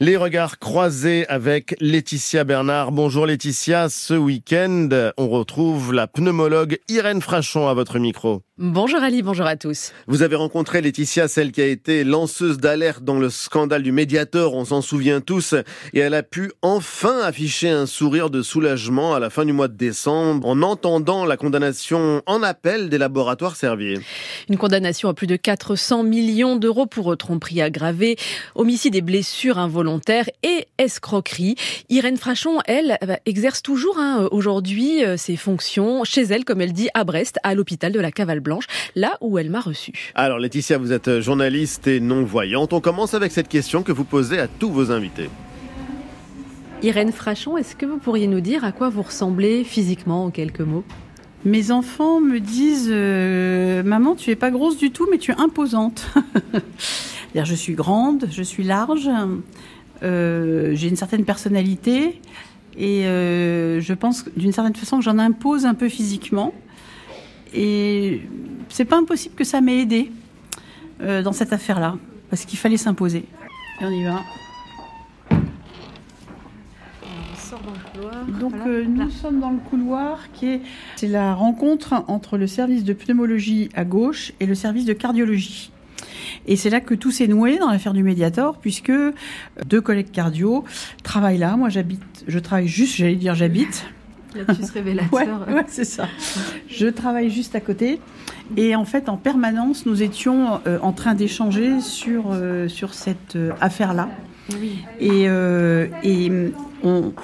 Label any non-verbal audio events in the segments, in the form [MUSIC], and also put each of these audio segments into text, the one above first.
Les regards croisés avec Laetitia Bernard. Bonjour Laetitia, ce week-end, on retrouve la pneumologue Irène Frachon à votre micro. Bonjour Ali, bonjour à tous. Vous avez rencontré Laetitia, celle qui a été lanceuse d'alerte dans le scandale du médiateur, on s'en souvient tous, et elle a pu enfin afficher un sourire de soulagement à la fin du mois de décembre en entendant la condamnation en appel des laboratoires Servier. Une condamnation à plus de 400 millions d'euros pour tromperie aggravée, homicide et blessures involontaires et escroquerie. Irène Frachon, elle, exerce toujours hein, aujourd'hui euh, ses fonctions chez elle, comme elle dit, à Brest, à l'hôpital de la Cavale Blanche, là où elle m'a reçue. Alors Laetitia, vous êtes journaliste et non-voyante. On commence avec cette question que vous posez à tous vos invités. Irène Frachon, est-ce que vous pourriez nous dire à quoi vous ressemblez physiquement en quelques mots? Mes enfants me disent euh, Maman, tu es pas grosse du tout, mais tu es imposante. [LAUGHS] je suis grande, je suis large, euh, j'ai une certaine personnalité et euh, je pense d'une certaine façon que j'en impose un peu physiquement. Et c'est pas impossible que ça m'ait aidé euh, dans cette affaire-là, parce qu'il fallait s'imposer. Et on y va. Donc euh, nous sommes dans le couloir qui est c'est la rencontre entre le service de pneumologie à gauche et le service de cardiologie. Et c'est là que tout s'est noué dans l'affaire du Mediator, puisque deux collègues cardio travaillent là. Moi, j'habite, je travaille juste, j'allais dire j'habite, Lapsus révélateur. Ouais, c'est ça. Je travaille juste à côté. Et en fait, en permanence, nous étions euh, en train d'échanger sur, euh, sur cette euh, affaire-là. Oui. Et, et on,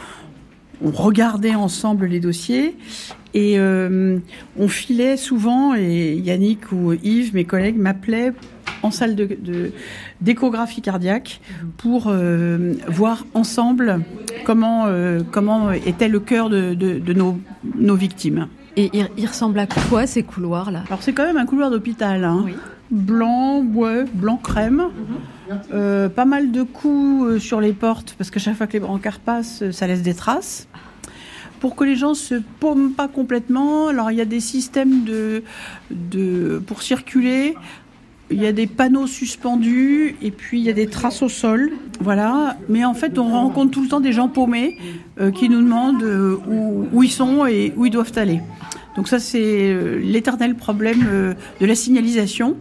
on, regardait ensemble les dossiers. Et on filait souvent, et Yannick ou Yves, mes collègues, m'appelaient en salle de d'échographie cardiaque pour euh, voir ensemble comment euh, comment était le cœur de, de, de nos, nos victimes. Et il, ressemble à quoi ces couloirs là Alors c'est quand même un couloir d'hôpital. Hein. Oui. Blanc, ouais, blanc crème. euh, pas mal de coups sur les portes parce que chaque fois que les brancards passent, ça laisse des traces pour que les gens se paument pas complètement. Alors il y a des systèmes de, de pour circuler il y a des panneaux suspendus et puis il y a des traces au sol. Voilà. Mais en fait, on rencontre tout le temps des gens paumés euh, qui nous demandent euh, où, ils sont et où ils doivent aller. Donc ça, c'est euh, l'éternel problème de la signalisation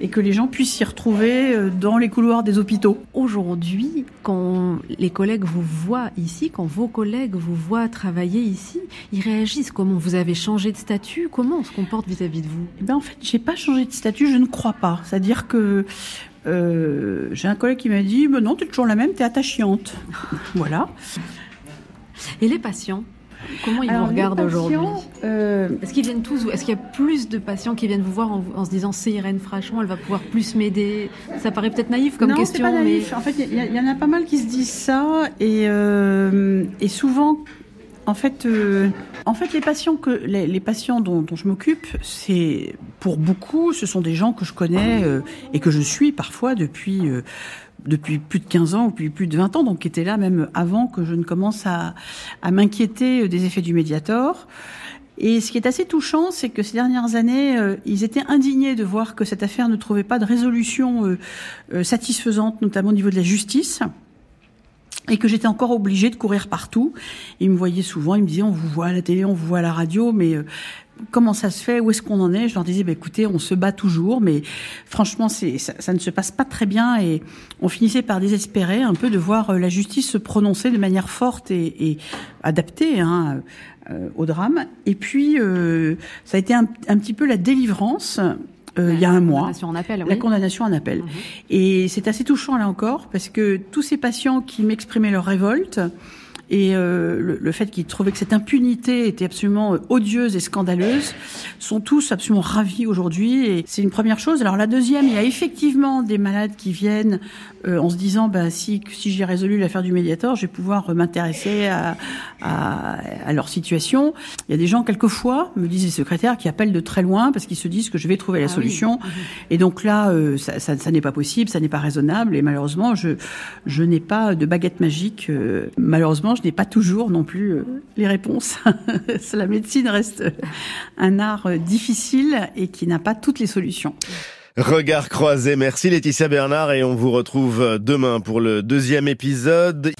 et que les gens puissent s'y retrouver euh, dans les couloirs des hôpitaux. Aujourd'hui, quand les collègues vous voient ici, quand vos collègues vous voient travailler ici, ils réagissent comment Vous avez changé de statut? Comment on se comporte vis-à-vis de vous? Eh ben En fait, j'ai pas changé de statut, je ne crois pas. C'est-à-dire que euh, j'ai un collègue qui m'a dit ben non, tu es toujours la même, tu es attachante. voilà. Et les patients? Comment ils vous regardent aujourd'hui euh... Est-ce qu'ils viennent tous Est-ce qu'il y a plus de patients qui viennent vous voir en, en se disant c'est Irène Frachon, elle va pouvoir plus m'aider? Ça paraît peut-être naïf comme non, question. Non, pas naïf. Mais... En fait, il y, y, en a pas mal qui se disent ça et, euh, et souvent. En fait, euh, en fait, les patients que les, patients dont, je m'occupe, c'est pour beaucoup, ce sont des gens que je connais euh, et que je suis parfois depuis euh, depuis plus de 15 ans ou depuis plus de 20 ans, donc qui étaient là même avant que je ne commence à, à m'inquiéter des effets du Mediator. Et ce qui est assez touchant, c'est que ces dernières années, ils étaient indignés de voir que cette affaire ne trouvait pas de résolution satisfaisante, notamment au niveau de la justice et que j'étais encore obligée de courir partout. Ils me voyaient souvent, ils me disaient on vous voit à la télé, on vous voit à la radio, mais euh, comment ça se fait? Où est-ce qu'on en est? Je leur disais bah, écoutez, on se bat toujours, mais franchement, c'est ça, ça, ne se passe pas très bien et on finissait par désespérer un peu de voir euh, la justice se prononcer de manière forte et, et adaptée hein, euh, au drame. Et puis euh, ça a été un petit peu la délivrance euh, il y a un mois. En appel, oui. La condamnation en appel. Mmh. Et c'est assez touchant là encore parce que tous ces patients qui m'exprimaient leur révolte et euh, le, le, fait qu'ils trouvaient que cette impunité était absolument odieuse et scandaleuse sont tous absolument ravis aujourd'hui et c'est une première chose. Alors la deuxième, il y a effectivement des malades qui viennent euh, en se disant bah si si j'ai résolu l'affaire du médiateur, je vais pouvoir m'intéresser à, à, à, leur situation. Il y a des gens quelquefois me disent les secrétaires qui appellent de très loin parce qu'ils se disent que je vais trouver la ah solution oui. et donc là euh, ça, ça, ça n'est pas possible, ça n'est pas raisonnable et malheureusement je je n'ai pas de baguette magique. Euh, malheureusement je pas toujours non plus euh, les réponses. [LAUGHS] La médecine reste un art difficile et qui n'a pas toutes les solutions. Regard croisé. Merci Laetitia Bernard et on vous retrouve demain pour le deuxième épisode.